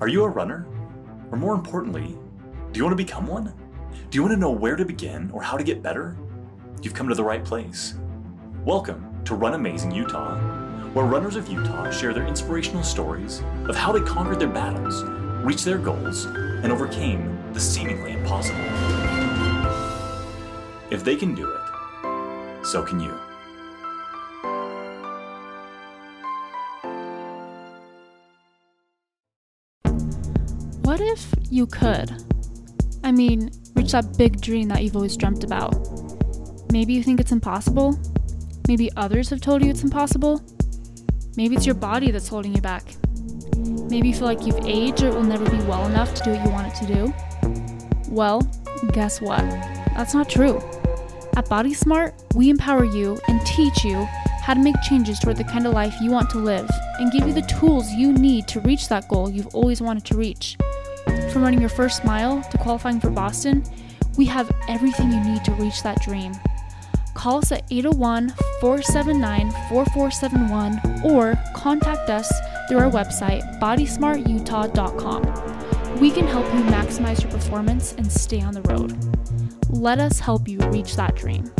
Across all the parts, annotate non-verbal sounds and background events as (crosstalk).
Are you a runner? Or more importantly, do you want to become one? Do you want to know where to begin or how to get better? You've come to the right place. Welcome to Run Amazing Utah, where runners of Utah share their inspirational stories of how they conquered their battles, reached their goals, and overcame the seemingly impossible. If they can do it, so can you. You could? I mean, reach that big dream that you've always dreamt about. Maybe you think it's impossible. Maybe others have told you it's impossible. Maybe it's your body that's holding you back. Maybe you feel like you've aged or it will never be well enough to do what you want it to do. Well, guess what? That's not true. At Body Smart, we empower you and teach you how to make changes toward the kind of life you want to live and give you the tools you need to reach that goal you've always wanted to reach. From running your first mile to qualifying for Boston, we have everything you need to reach that dream. Call us at 801 479 4471 or contact us through our website, bodysmartutah.com. We can help you maximize your performance and stay on the road. Let us help you reach that dream.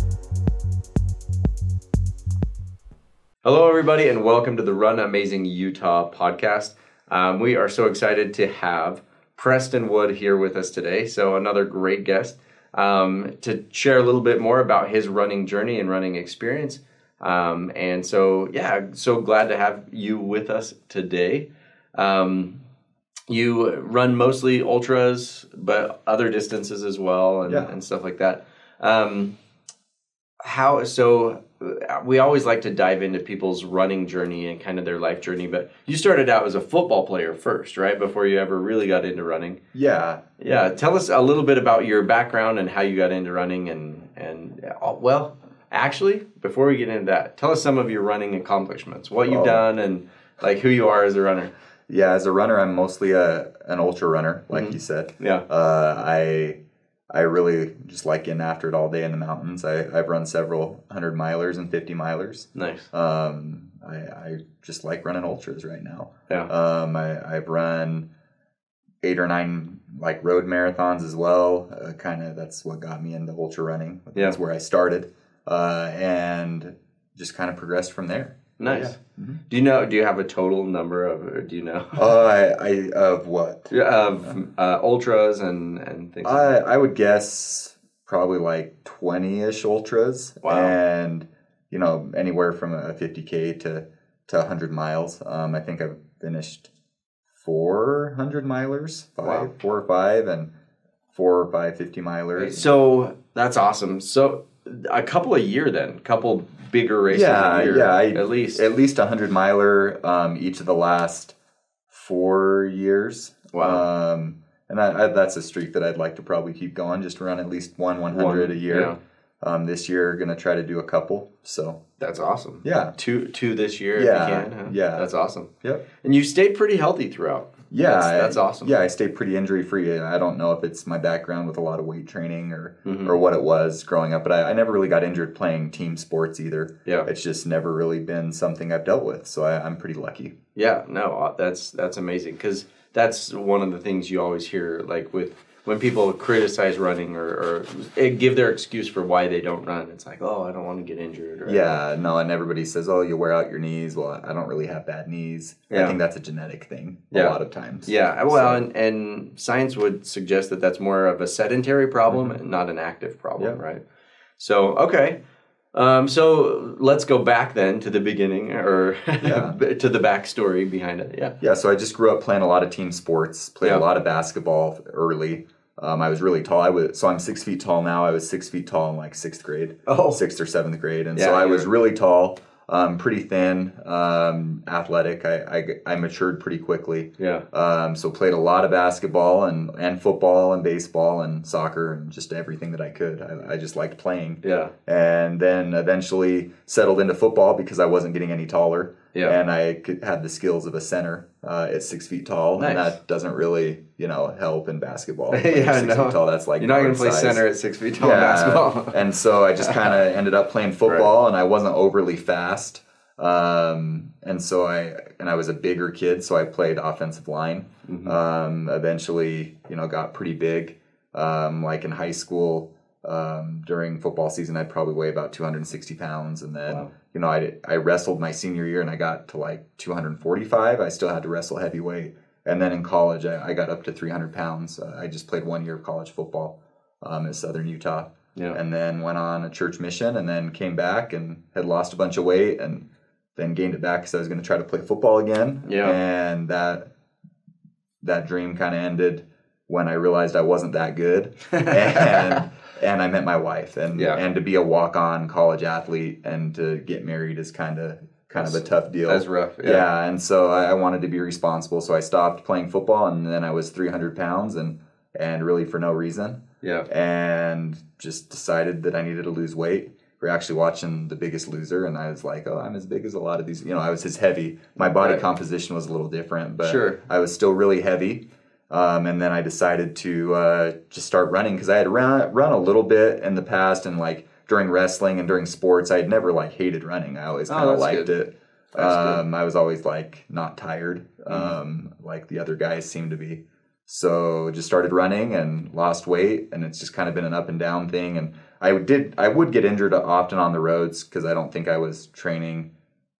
Hello, everybody, and welcome to the Run Amazing Utah podcast. Um, we are so excited to have Preston Wood here with us today. So, another great guest um, to share a little bit more about his running journey and running experience. Um, and so, yeah, so glad to have you with us today. Um, you run mostly ultras, but other distances as well, and, Yeah. and stuff like that. Um, how so? We always like to dive into people's running journey and kind of their life journey, but you started out as a football player first, right? Before you ever really got into running. Yeah. Yeah, tell us a little bit about your background and how you got into running, and and uh, well, actually, before we get into that, tell us some of your running accomplishments, what you've Oh. done, and like who you are as a runner. Yeah. As a runner, I'm mostly a an ultra runner, like Mhm. you said. Yeah. Uh, I I really just like getting after it all day in the mountains. I, I've run several hundred milers and fifty milers. Nice. Um, I, I just like running ultras right now. Yeah. Um, I, I've run eight or nine like road marathons as well. Uh, kind of that's what got me into ultra running. Yeah. That's where I started, uh, and just kind of progressed from there. Nice. Mhm. Do you know? Do you have a total number of? Or do you know? (laughs) Oh, I, I of what? of uh, ultras and and things. like I that? I would guess probably like twenty ish ultras, Wow. and you know anywhere from a fifty k to to hundred miles. Um, I think I've finished four hundred milers, five, Wow. four or five, and four or five 50 milers. So that's awesome. So a couple a year then, couple bigger races yeah, a year, yeah, I, at least. at least a hundred miler um, each of the last four years. Wow. Um, and that, I, that's a streak that I'd like to probably keep going. Just run at least one 100 a year. yeah. Um, this year, going to try to do a couple. So That's awesome. yeah, Two two this year Yeah, if you can. huh? yeah. That's awesome. yep, And you stayed pretty healthy throughout. Yeah. That's, that's awesome. Yeah, I stay pretty injury free. I don't know if it's my background with a lot of weight training or Mhm. or what it was growing up, but I, I never really got injured playing team sports either. Yeah. It's just never really been something I've dealt with, so I, I'm pretty lucky. Yeah, no, uh, that's that's amazing because that's one of the things you always hear, like with when people criticize running or, or give their excuse for why they don't run. It's like, oh, I don't want to get injured. Or, Yeah, no, and everybody says, "Oh, you wear out your knees." Well, I don't really have bad knees. Yeah. I think that's a genetic thing Yeah. a lot of times. Yeah, well, So- and, and science would suggest that that's more of a sedentary problem and not an active problem, Mm-hmm. Yeah. right? So, okay. Um, so let's go back then to the beginning or Yeah. (laughs) to the backstory behind it. Yeah. Yeah, so I just grew up playing a lot of team sports. Played Yeah. a lot of basketball early. Um, I was really tall. I was so I'm six feet tall now. I was six feet tall in like sixth grade, Oh. sixth or seventh grade, and Yeah, so I was really tall, um, pretty thin, um, athletic. I, I I matured pretty quickly. Yeah. Um, so played a lot of basketball and, and football and baseball and soccer and just everything that I could. I, I just liked playing. Yeah. And then eventually settled into football because I wasn't getting any taller. Yeah. And I could, had the skills of a center uh, at six feet tall. Nice. And that doesn't really, you know, help in basketball. (laughs) Yeah, six know. feet tall. That's like You're not going to play size. center at six feet tall in basketball. (laughs) (laughs) and so I just kind of ended up playing football, and I wasn't overly fast. Um, and so I and I was a bigger kid, so I played offensive line. Mm-hmm. Um, eventually, you know, got pretty big. Um, like in high school, um, during football season, I'd probably weigh about 260 pounds, and then Wow. You know, I I wrestled my senior year, and I got to like 245. I still had to wrestle heavyweight, and then in college, I, I got up to 300 pounds. Uh, I just played one year of college football um, at Southern Utah Yeah. and then went on a church mission and then came back and had lost a bunch of weight and then gained it back because I was going to try to play football again. Yeah. And that that dream kind of ended when I realized I wasn't that good. (laughs) and and I met my wife and Yeah. and to be a walk-on college athlete and to get married is kind of kind of a tough deal. That's rough. Yeah. Yeah. and so I, I wanted to be responsible, so I stopped playing football, and then I was 300 pounds, and and really for no reason Yeah. and just decided that I needed to lose weight. We are actually watching The Biggest Loser, and I was like, "Oh, I'm as big as a lot of these." You know, I was as heavy. My body Right. composition was a little different, but Sure. I was still really heavy. Um, and then I decided to uh, just start running because I had run run a little bit in the past, and like during wrestling and during sports, I had never like hated running. I always Oh, kind of that's liked good. it. Um, I was always like not tired, um, like the other guys seemed to be. So just started running and lost weight, and it's just kind of been an up and down thing. And I did, I would get injured often on the roads because I don't think I was training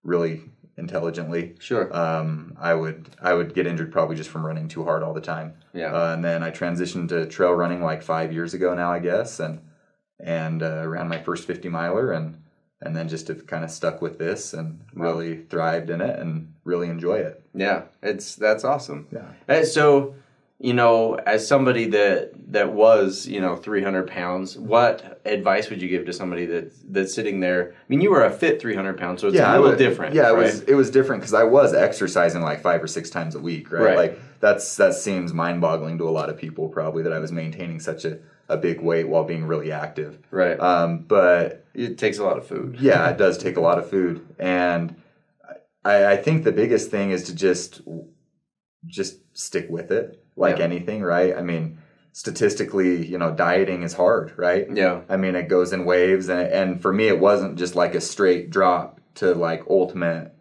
really intelligently. Sure. Um, I would, I would get injured probably just from running too hard all the time. Yeah. Uh, and then I transitioned to trail running like five years ago now, I guess, and and uh, ran my first fifty miler, and and then just have kind of stuck with this and really thrived in it and really enjoy it. Yeah, it's that's awesome. Yeah. Uh, so, you know, as somebody that that was, you know, three hundred pounds, what advice would you give to somebody that that's sitting there? I mean, you were a fit three hundred pounds, so it's a I little would- different. Yeah, it was it was different because I was exercising like five or six times a week, right? Right. Like that's that seems mind boggling to a lot of people probably that I was maintaining such a, a big weight while being really active. right. Um, but it takes a lot of food. (laughs) yeah, it does take a lot of food, and I, I think the biggest thing is to just just stick with it, like Yeah. anything, right? I mean, statistically, you know, dieting is hard, right? Yeah. I mean, it goes in waves, and and for me, it wasn't just like a straight drop to like ultimate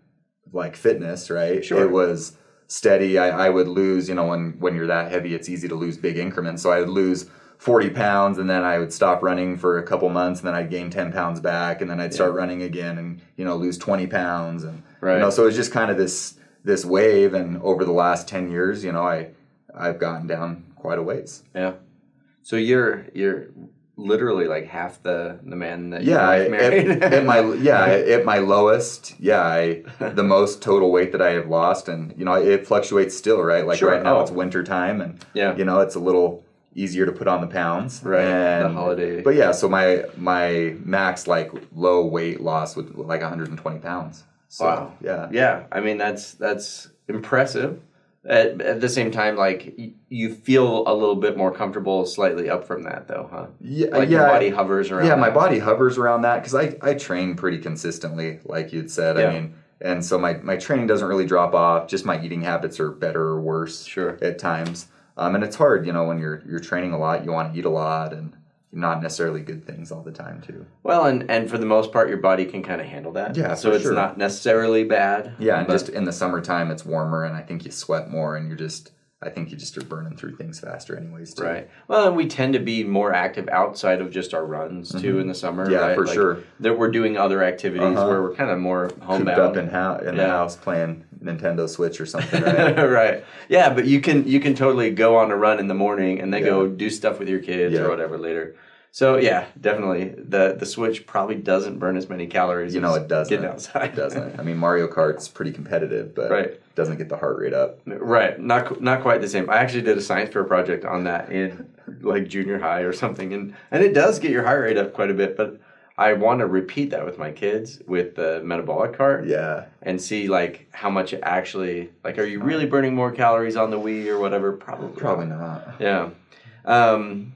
like fitness, right? Sure. It was steady. I, I would lose, you know, when when you're that heavy, it's easy to lose big increments. So I would lose 40 pounds, and then I would stop running for a couple months, and then I'd gain 10 pounds back, and then I'd start running again, and you know, lose 20 pounds, and Right. you know, so it was just kind of this this wave, and over the last 10 years, you know, I I've gotten down quite a ways. Yeah. So you're you're literally like half the the man that (laughs) Yeah, I, your wife married. at, at my yeah at my lowest, yeah, I the most total weight that I have lost, and you know it fluctuates still, right? Like Sure. right now Oh. it's winter time, and Yeah. you know it's a little easier to put on the pounds, Right, the holiday. But yeah, so my my max like low weight loss was like 120 pounds. So, Wow. Yeah. Yeah, I mean that's that's impressive. At, at the same time, like y- you feel a little bit more comfortable, slightly up from that, though, huh? Yeah, Like yeah, your body hovers around. yeah, my body hovers around that because I, I train pretty consistently, like you'd said. Yeah. I mean, and so my, my training doesn't really drop off. Just my eating habits are better or worse Sure. at times. Um, and it's hard, you know, when you're you're training a lot, you want to eat a lot, and not necessarily good things all the time too. Well, and and for the most part, your body can kind of handle that. Yeah, so it's sure. not necessarily bad. Yeah, and just in the summertime, it's warmer, and I think you sweat more, and you're just I think you just are burning through things faster, anyways. Too. Right. Well, and we tend to be more active outside of just our runs too in the summer. Mm-hmm. Yeah, right? for Like, sure. That we're doing other activities Uh-huh. where we're kind of more Cooped homebound. up in, in the house playing Nintendo Switch or something. (laughs) Right? right. Yeah, but you can you can totally go on a run in the morning and then go do stuff with your kids Yeah. or whatever later. So yeah, definitely the the Switch probably doesn't burn as many calories. You know, it doesn't. Getting outside It doesn't. I mean, Mario Kart's pretty competitive, but Right. doesn't get the heart rate up. Right, not not quite the same. I actually did a science fair project on that in like junior high or something, and and it does get your heart rate up quite a bit. But I want to repeat that with my kids with the metabolic cart Yeah. and see like how much it actually like. Are you really burning more calories on the Wii or whatever? Probably. Probably not. Yeah. Um,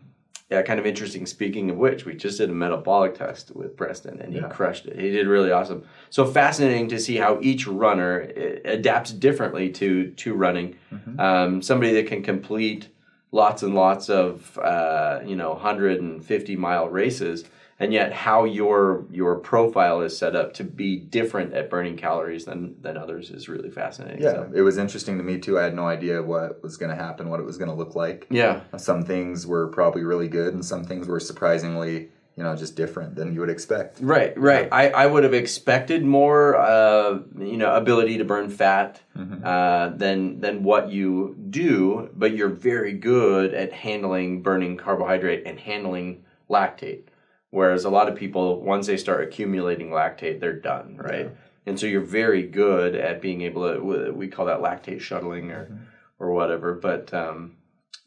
yeah, kind of interesting. Speaking of which, we just did a metabolic test with Preston and he Yeah. crushed it. He did really awesome. So fascinating to see how each runner eh, adapts differently to to running. Um, somebody that can complete lots and lots of uh, you know 150 mile races and yet how your your profile is set up to be different at burning calories than than others is really fascinating. Yeah, So, it was interesting to me too. I had no idea what was going to happen, what it was going to look like. yeah. Some things were probably really good, and some things were surprisingly, you know, just different than you would expect. Right, right. I, I would have expected more, uh, you know, ability to burn fat Mm-hmm. uh, than than what you do, but you're very good at handling burning carbohydrate and handling lactate. Whereas a lot of people, once they start accumulating lactate, they're done, right? And so you're very good at being able to. We call that lactate shuttling or Mm-hmm. or whatever, but. Um,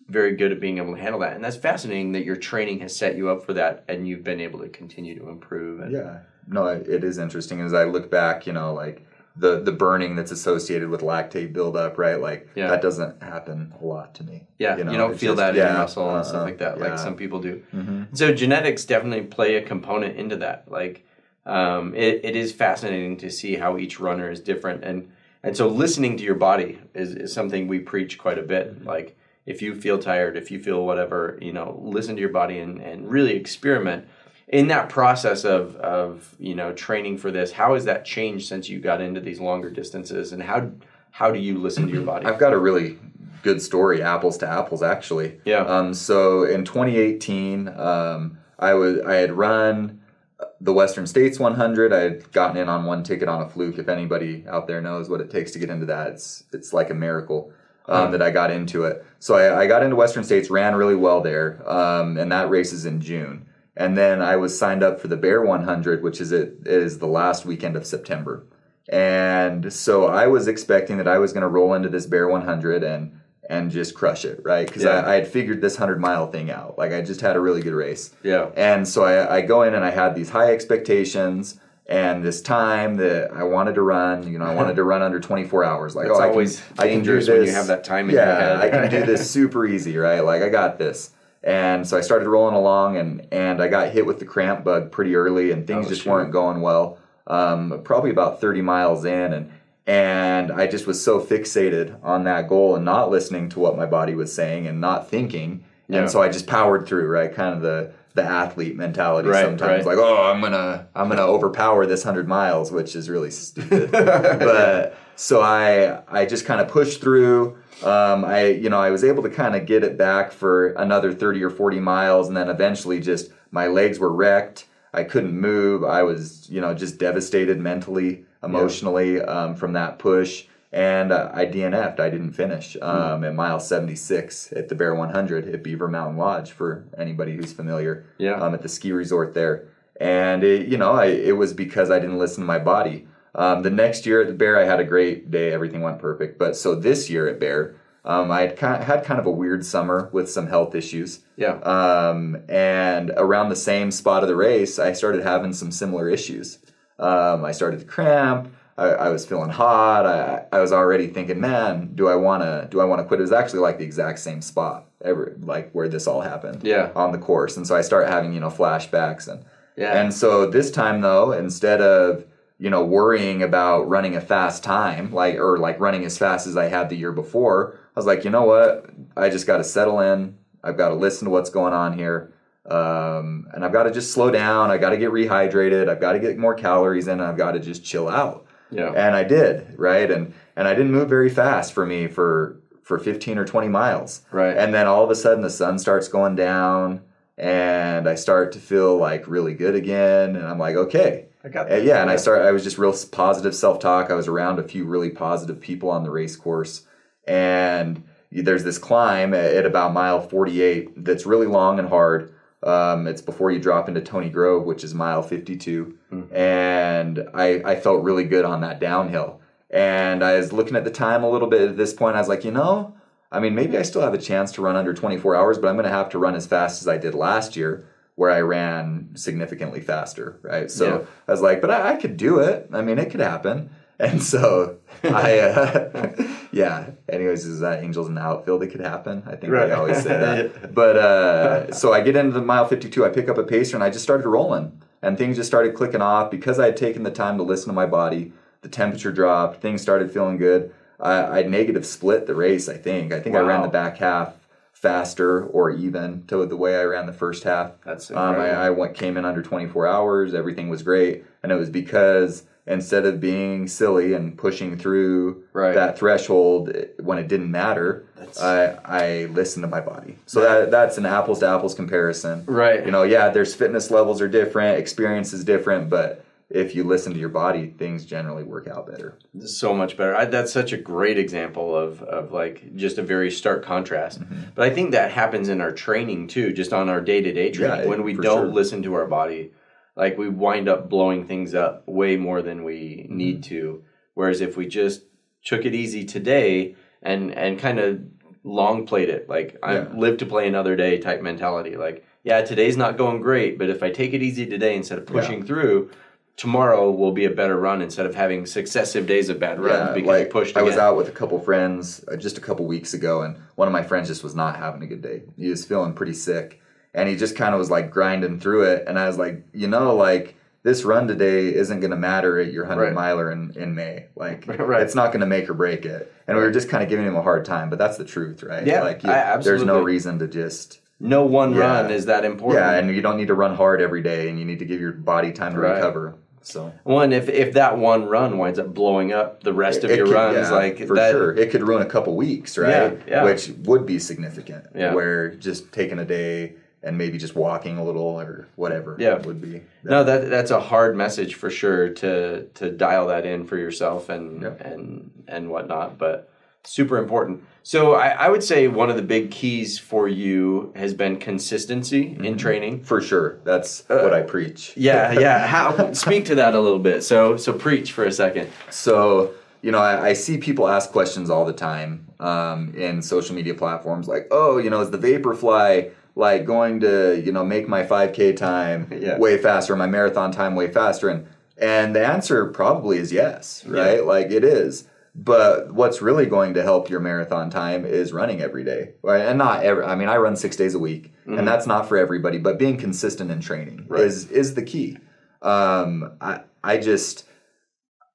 very good at being able to handle that, and that's fascinating that your training has set you up for that, and you've been able to continue to improve. And, Yeah, no, it is interesting as I look back. You know, like the the burning that's associated with lactate buildup, right? Like Yeah. that doesn't happen a lot to me. Yeah, you, know, you don't feel just- that in your muscle and uh-uh, stuff like that, like some people do. Mhm. So genetics definitely play a component into that. Like, um, it, it is fascinating to see how each runner is different, and and so listening to your body is, is something we preach quite a bit. Mm-hmm. Like, if you feel tired, if you feel whatever, you know, listen to your body and, and really experiment. In that process of, of you know training for this, how has that changed since you got into these longer distances, and how how do you listen to your body? I've got a really good story, apples to apples, actually. Yeah. Um, so in 2018, um, I was I had run the Western States 100. I had gotten in on one ticket on a fluke. If anybody out there knows what it takes to get into that, it's it's like a miracle um, that I got into it. So I, I got into Western States, ran really well there, um, and that race is in June. And then I was signed up for the Bear 100, which is it is the last weekend of September. And so I was expecting that I was going to roll into this Bear 100 and and just crush it, right? Because Yeah. I, I had figured this 100 mile thing out. Like I just had a really good race. yeah. And so I, I go in and I had these high expectations and this time that I wanted to run. You know, I wanted to (laughs) run under 24 hours. Like, It's oh, I always can, I can do dangerous when you have that time in yeah, your head. I can do this (laughs) super easy, right? Like I got this. And so I started rolling along, and and I got hit with the cramp bug pretty early, and things Oh, just shoot. weren't going well. Um, probably about 30 miles in, and and I just was so fixated on that goal and not listening to what my body was saying and not thinking. Yeah. And so I just powered through, right? Kind of the the athlete mentality Right, sometimes, right. like, oh, I'm gonna I'm gonna overpower this hundred miles, which is really stupid. (laughs) but so I I just kind of pushed through. Um, I you know I was able to kind of get it back for another thirty or forty miles, and then eventually just my legs were wrecked. I couldn't move. I was you know just devastated mentally, emotionally um, from that push. And uh, I DNF'd. I didn't finish um, at mile 76 at the Bear 100 at Beaver Mountain Lodge for anybody who's familiar Yeah. um, at the ski resort there. And it, you know, I, it was because I didn't listen to my body. Um, the next year at the Bear, I had a great day. Everything went perfect. But so this year at Bear, um, I had kind of, had kind of a weird summer with some health issues. Yeah. Um, and around the same spot of the race, I started having some similar issues. Um, I started to cramp. I, I was feeling hot. I, I was already thinking, man, do I want to do I want to quit? It was actually like the exact same spot, ever like where this all happened. Yeah. On the course, and so I start having you know flashbacks and Yeah. and so this time though, instead of you know worrying about running a fast time like or like running as fast as I had the year before, I was like, you know what? I just got to settle in. I've got to listen to what's going on here. Um, and I've got to just slow down. I got to get rehydrated. I've got to get more calories in. And I've got to just chill out. Yeah. And I did, right? And and I didn't move very fast for me for for 15 or 20 miles. Right. And then all of a sudden the sun starts going down and I start to feel like really good again and I'm like, okay. I got yeah, and I start I was just real positive self-talk. I was around a few really positive people on the race course and there's this climb at about mile 48 that's really long and hard. Um, it's before you drop into Tony Grove, which is mile 52. And I, I felt really good on that downhill. And I was looking at the time a little bit at this point. I was like, you know, I mean, maybe I still have a chance to run under 24 hours, but I'm going to have to run as fast as I did last year, where I ran significantly faster, right? So Yeah. I was like, but I, I could do it. I mean, it could happen. And so (laughs) I, uh, yeah. Anyways, is that angels in the outfield? It could happen. I think Right. they always say that. (laughs) But uh, so I get into the mile 52. I pick up a pacer and I just started rolling, and things just started clicking off because I had taken the time to listen to my body. The temperature dropped. Things started feeling good. I, I negative split the race. I think. I think I ran the back half faster or even to the way I ran the first half. That's um, I. I went, came in under 24 hours. Everything was great, and it was because instead of being silly and pushing through Right. that threshold when it didn't matter, I, I listened to my body. So that that's an apples to apples comparison. Right. You know, yeah, there's fitness levels are different, experience is different, but if you listen to your body, things generally work out better. so much better. I, that's such a great example of, of like just a very stark contrast. Mm-hmm. But I think that happens in our training too, just on our day to day training. Yeah, when we don't sure. listen to our body, like we wind up blowing things up way more than we Mm-hmm. need to. Whereas if we just took it easy today and and kind of long played it, like I live to play another day type mentality. Like, yeah, today's not going great, but if I take it easy today instead of pushing through, tomorrow will be a better run instead of having successive days of bad runs because like you pushed. I was out with a couple friends uh, just a couple weeks ago, and one of my friends just was not having a good day. He was feeling pretty sick, and he just kind of was like grinding through it. And I was like, you know, like this run today isn't going to matter at your hundred Right. miler in, in May. Like, (laughs) Right. it's not going to make or break it. And we were just kind of giving him a hard time, but that's the truth, right? Yeah, like I- there's no reason to just. No one Yeah. run is that important. Yeah, and you don't need to run hard every day, and you need to give your body time to Right. recover. So One, if if that one run winds up blowing up the rest of It your could- runs, yeah, like for that, sure, it could ruin a couple weeks, right? Yeah, yeah. Which would be significant. Yeah. Where just taking a day and maybe just walking a little or whatever. Yeah. would be. No, that that's a hard message for sure to to dial that in for yourself and Yep. and and whatnot, but super important. So I, I would say one of the big keys for you has been consistency Mm-hmm. in training. for sure. That's what I preach. Uh, Yeah, yeah. (laughs) How speak to that a little bit. So so preach for a second. So, you know, I, I see people ask questions all the time um, in social media platforms like, oh, you know, is the Vaporfly like going to, you know, make my 5K time (laughs) Yeah. way faster, my marathon time way faster? And and the answer probably is yes, right? Like it is. But what's really going to help your marathon time is running every day, right? And not every. I mean, I run six days a week, and that's not for everybody. But being consistent in training is is the key. Um, I I just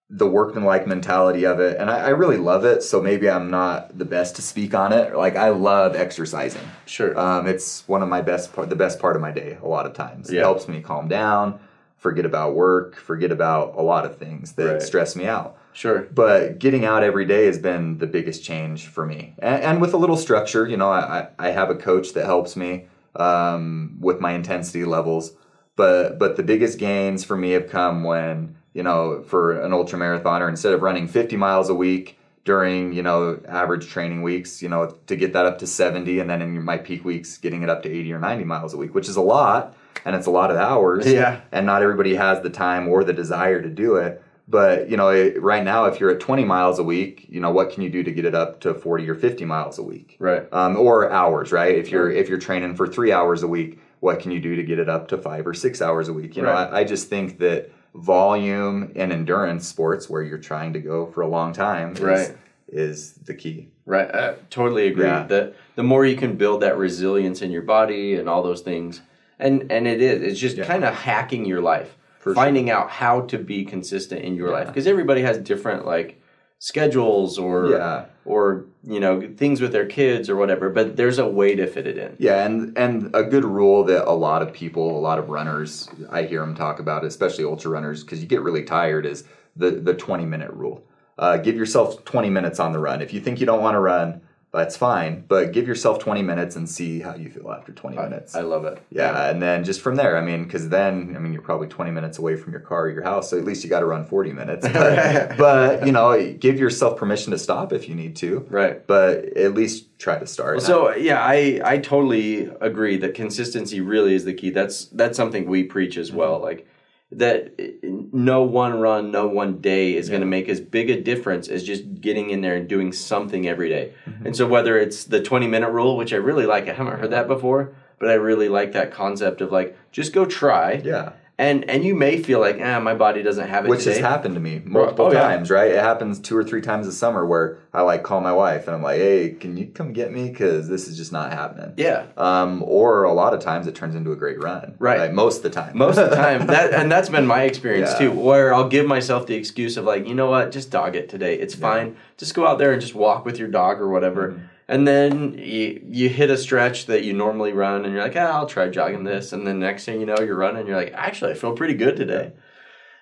the workmanlike mentality of it, and I, I really love it. So maybe I'm not the best to speak on it. Like I love exercising. Sure. Um, it's one of my best part, the best part of my day. A lot of times, Yeah. it helps me calm down, forget about work, forget about a lot of things that Right. stress me out. sure. But getting out every day has been the biggest change for me, and, and with a little structure. You know, I, I I have a coach that helps me um, with my intensity levels. But but the biggest gains for me have come when you know for an ultra marathoner instead of running 50 miles a week during you know average training weeks you know to get that up to 70 and then in my peak weeks getting it up to 80 or 90 miles a week which is a lot and it's a lot of hours Yeah. and not everybody has the time or the desire to do it but you know it, right now if you're at 20 miles a week you know what can you do to get it up to 40 or 50 miles a week Right. um, or hours right if you're if you're training for three hours a week what can you do to get it up to five or six hours a week you know Right. I, I just think that volume and endurance sports where you're trying to go for a long time is, Right. is the key Right, I totally agree. Yeah. The the more you can build that resilience in your body and all those things, and and it is, it's just kind of hacking your life, For finding out how to be consistent in your life because everybody has different like schedules or Yeah. or you know things with their kids or whatever. But there's a way to fit it in. Yeah, and and a good rule that a lot of people, a lot of runners, I hear them talk about, especially ultra runners, because you get really tired, is the the twenty minute rule. Uh, give yourself twenty minutes on the run. If you think you don't want to run, that's fine, but give yourself twenty minutes and see how you feel after twenty minutes. I love it. yeah, and then just from there, I mean, because then, I mean, you're probably 20 minutes away from your car or your house, so at least you got to run 40 minutes. (laughs) But, but, you know, give yourself permission to stop if you need to. Right. But at least try to start. So yeah, I I totally agree that consistency really is the key. That's that's something we preach as well. Mm-hmm. Like that no one run, no one day is going to make as big a difference as just getting in there and doing something every day. Mm-hmm. And so whether it's the 20 minute rule, which I really like, I haven't heard that before, but I really like that concept of like just go try. yeah. And and you may feel like, ah, my body doesn't have it Which today. has happened to me multiple Oh, yeah. times, right? It happens two or three times a summer where I like call my wife and I'm like, hey, can you come get me? Because this is just not happening. Yeah. Um, or a lot of times it turns into a great run. Right. most of the time. most of the time (laughs) that and that's been my experience Yeah. too where i'll give myself the excuse of like you know what just dog it today it's fine just go out there and just walk with your dog or whatever Mm-hmm. And then you, you hit a stretch that you normally run, and you're like, ah, I'll try jogging this. And then next thing you know, you're running, you're like, actually, I feel pretty good today.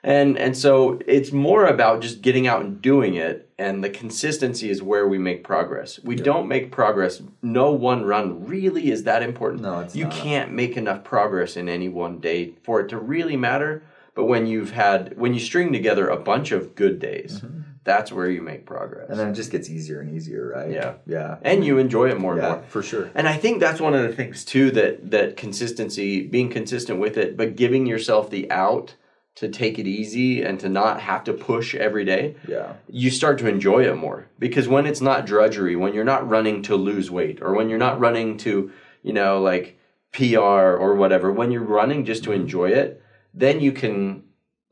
And and so it's more about just getting out and doing it, and the consistency is where we make progress. We don't make progress. No one run really is that important. No, it's you not. can't make enough progress in any one day for it to really matter. But when you've had when you string together a bunch of good days, that's where you make progress. And then it just gets easier and easier, right? Yeah. Yeah. and you enjoy it more and yeah, more. for sure. And I think that's one of the things too that that consistency, being consistent with it, but giving yourself the out to take it easy and to not have to push every day. Yeah. You start to enjoy it more because when it's not drudgery, when you're not running to lose weight or when you're not running to, you know, like PR or whatever, when you're running just to enjoy it, then you can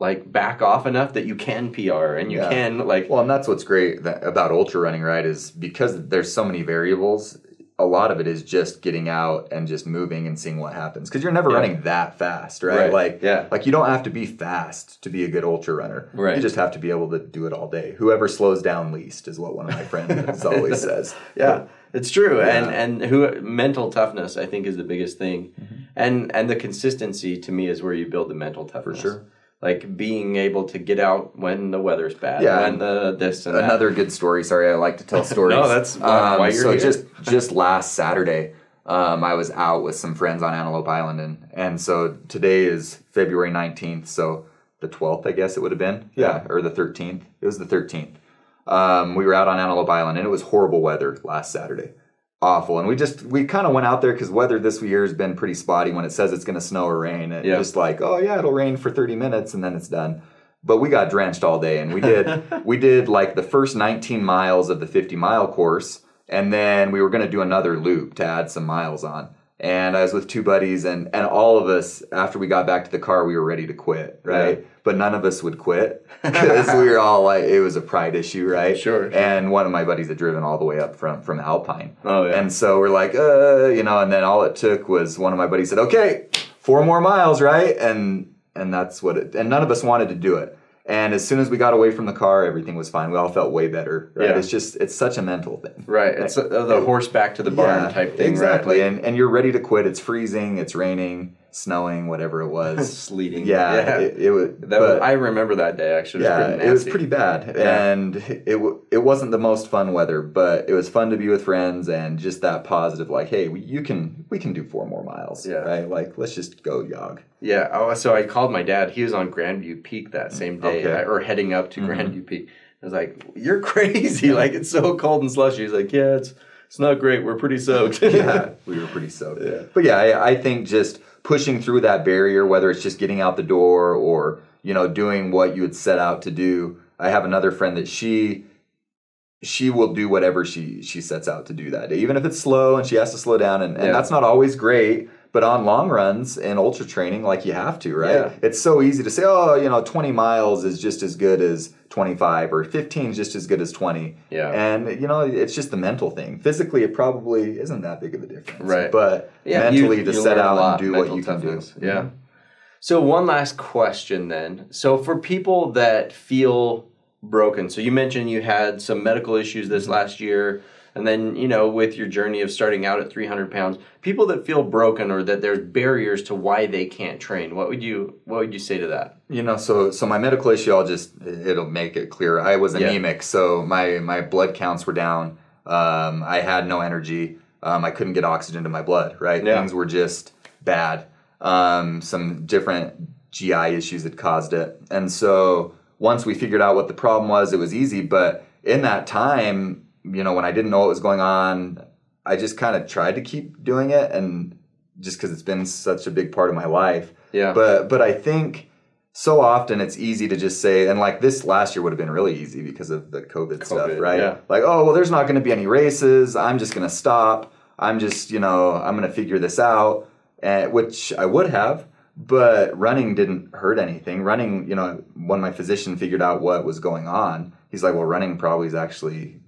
like back off enough that you can PR and you Yeah. can like Well, and that's what's great that, about ultra running, right? Is because there's so many variables. A lot of it is just getting out and just moving and seeing what happens. Because you're never Yeah. running that fast, right? Right. Like, Yeah. like you don't have to be fast to be a good ultra runner. Right. You just have to be able to do it all day. Whoever slows down least is what one of my friends (laughs) always says. Yeah, it's true, Yeah. and and who mental toughness I think is the biggest thing, mm-hmm. and and the consistency to me is where you build the mental toughness. sure. Like being able to get out when the weather's bad, Yeah, when the this and that. Another good story. Sorry, I like to tell (laughs) stories. No, that's why- why you're so here. just just last Saturday, um, I was out with some friends on Antelope Island, and and so today is February nineteenth. So the twelfth, I guess it would have been. Yeah, or the thirteenth. It was the thirteenth. Um, we were out on Antelope Island, and it was horrible weather last Saturday. Awful, and we just we kind of went out there because weather this year has been pretty spotty. When it says it's going to snow or rain, it Yeah. just like oh yeah, it'll rain for thirty minutes and then it's done but we got drenched all day and we did (laughs) we did like the first 19 miles of the 50 mile course and then we were going to do another loop to add some miles on and i was with two buddies and and all of us after we got back to the car we were ready to quit right Yeah. But none of us would quit (laughs) because we were all like it was a pride issue right? Sure, sure. and one of my buddies had driven all the way up from from alpine. Oh, yeah. and so we're like uh you know and then all it took was one of my buddies said okay four more miles right? And and that's what it and none of us wanted to do it. And as soon as we got away from the car everything was fine. We all felt way better right? Yeah. it's just it's such a mental thing. Right, it's uh, the horse back to the barn Yeah, type thing, exactly. Right? and and you're ready to quit. It's freezing. It's raining snowing whatever it (laughs) was Sleeting, yeah, yeah. It, it was That was, but- I remember that day actually. It was yeah, pretty it was pretty bad, Yeah. and it it wasn't the most fun weather, but it was fun to be with friends and just that positive, like, hey, we, you can we can do four more miles, Yeah. right? Like, let's just go jog. Yeah. Oh, so I called my dad. He was on Grandview Peak that same day, Okay. Mm-hmm. or heading up to Grandview Peak. I was like, "You're crazy! Like it's so cold and slushy." He's like, "Yeah, it's it's not great. We're pretty soaked." yeah, (laughs) we were pretty soaked. Yeah. But yeah, I, I think just pushing through that barrier, whether it's just getting out the door or you know doing what you had set out to do. I have another friend that she she will do whatever she she sets out to do that day, even if it's slow and she has to slow down, and, and Yeah. that's not always great. But on long runs and ultra training, like you have to, right? Yeah. It's so easy to say, oh, you know, 20 miles is just as good as 25, or 15 is just as good as 20. Yeah. And, you know, it's just the mental thing. Physically, it probably isn't that big of a difference. Right. But Yeah, mentally, you- to you set out and do what you can do. toughness. Yeah. So one last question then. So for people that feel broken, so you mentioned you had some medical issues this Mm-hmm. last year, and then you know with your journey of starting out at 300 pounds, people that feel broken or that there's barriers to why they can't train. What would you What would you say to that? You know, so so my medical issue, I'll just it'll make it clear. I was Yeah. anemic, so my my blood counts were down. Um, I had no energy. Um, I couldn't get oxygen to my blood. Right, Yeah. things were just bad. Um, some different GI issues had caused it, and so once we figured out what the problem was, it was easy. But in that time, you know, when I didn't know what was going on, I just kind of tried to keep doing it, and just because it's been such a big part of my life. Yeah. But but I think so often it's easy to just say, and like this last year would have been really easy because of the COVID, stuff, right? yeah. Like, oh well, there's not going to be any races. I'm just going to stop. I'm just you know I'm going to figure this out, and, which I would have. But running didn't hurt anything. Running, you know, when my physician figured out what was going on, he's like, well, running probably is actually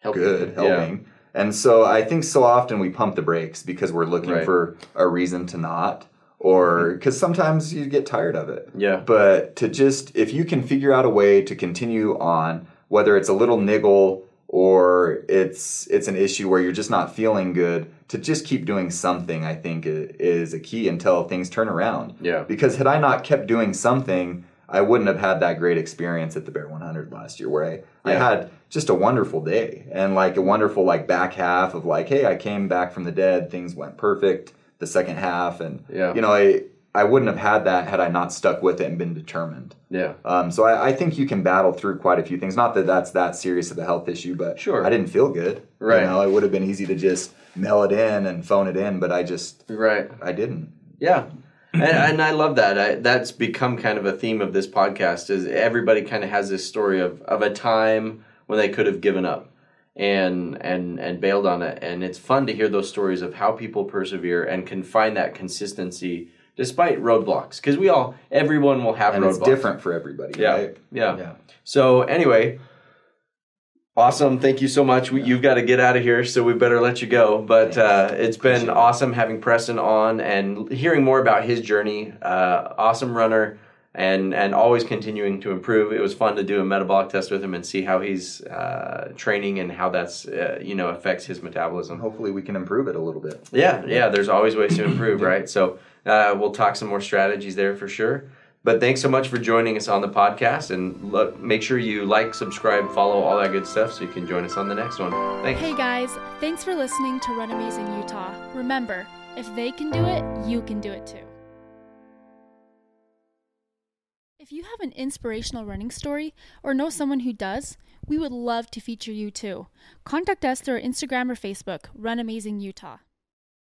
Helping. good Yeah. helping. And so I think so often we pump the brakes because we're looking Right. for a reason to not, or mm-hmm. because sometimes you get tired of it. Yeah. But to just, if you can figure out a way to continue on, whether it's a little niggle or it's it's an issue where you're just not feeling good to just keep doing something i think is a key until things turn around Yeah. because had i not kept doing something i wouldn't have had that great experience at the bear 100 last year where i, I had just a wonderful day and like a wonderful like back half of like hey i came back from the dead things went perfect the second half and Yeah. you know i i wouldn't have had that had i not stuck with it and been determined Yeah. um, so I, I think you can battle through quite a few things. Not that that's that serious of a health issue, but Sure. I didn't feel good. Right. You know, it would have been easy to just mail it in and phone it in, but I just Right. I didn't. Yeah. And, and I love that. I, that's become kind of a theme of this podcast is everybody kind of has this story of, of a time when they could have given up and and and bailed on it and it's fun to hear those stories of how people persevere and can find that consistency despite roadblocks because we all everyone will have And roadblocks it's different for everybody. yeah, Right? yeah Yeah. so anyway awesome. Thank you so much. We, you've got to get out of here so we better let you go. But uh, it's been awesome having preston on and hearing more about his journey. Uh, awesome runner and and always continuing to improve. It was fun to do a metabolic test with him and see how he's uh, training and how that's uh, you know affects his metabolism. Hopefully we can improve it a little bit. yeah, yeah. There's always ways to improve, (laughs) right? So uh, we'll talk some more strategies there for sure. But thanks so much for joining us on the podcast, and look, make sure you like, subscribe, follow, all that good stuff, so you can join us on the next one. Thanks. Hey guys, thanks for listening to Run Amazing Utah. Remember, if they can do it, you can do it too. If you have an inspirational running story or know someone who does, we would love to feature you too. Contact us through our Instagram or Facebook, Run Amazing Utah.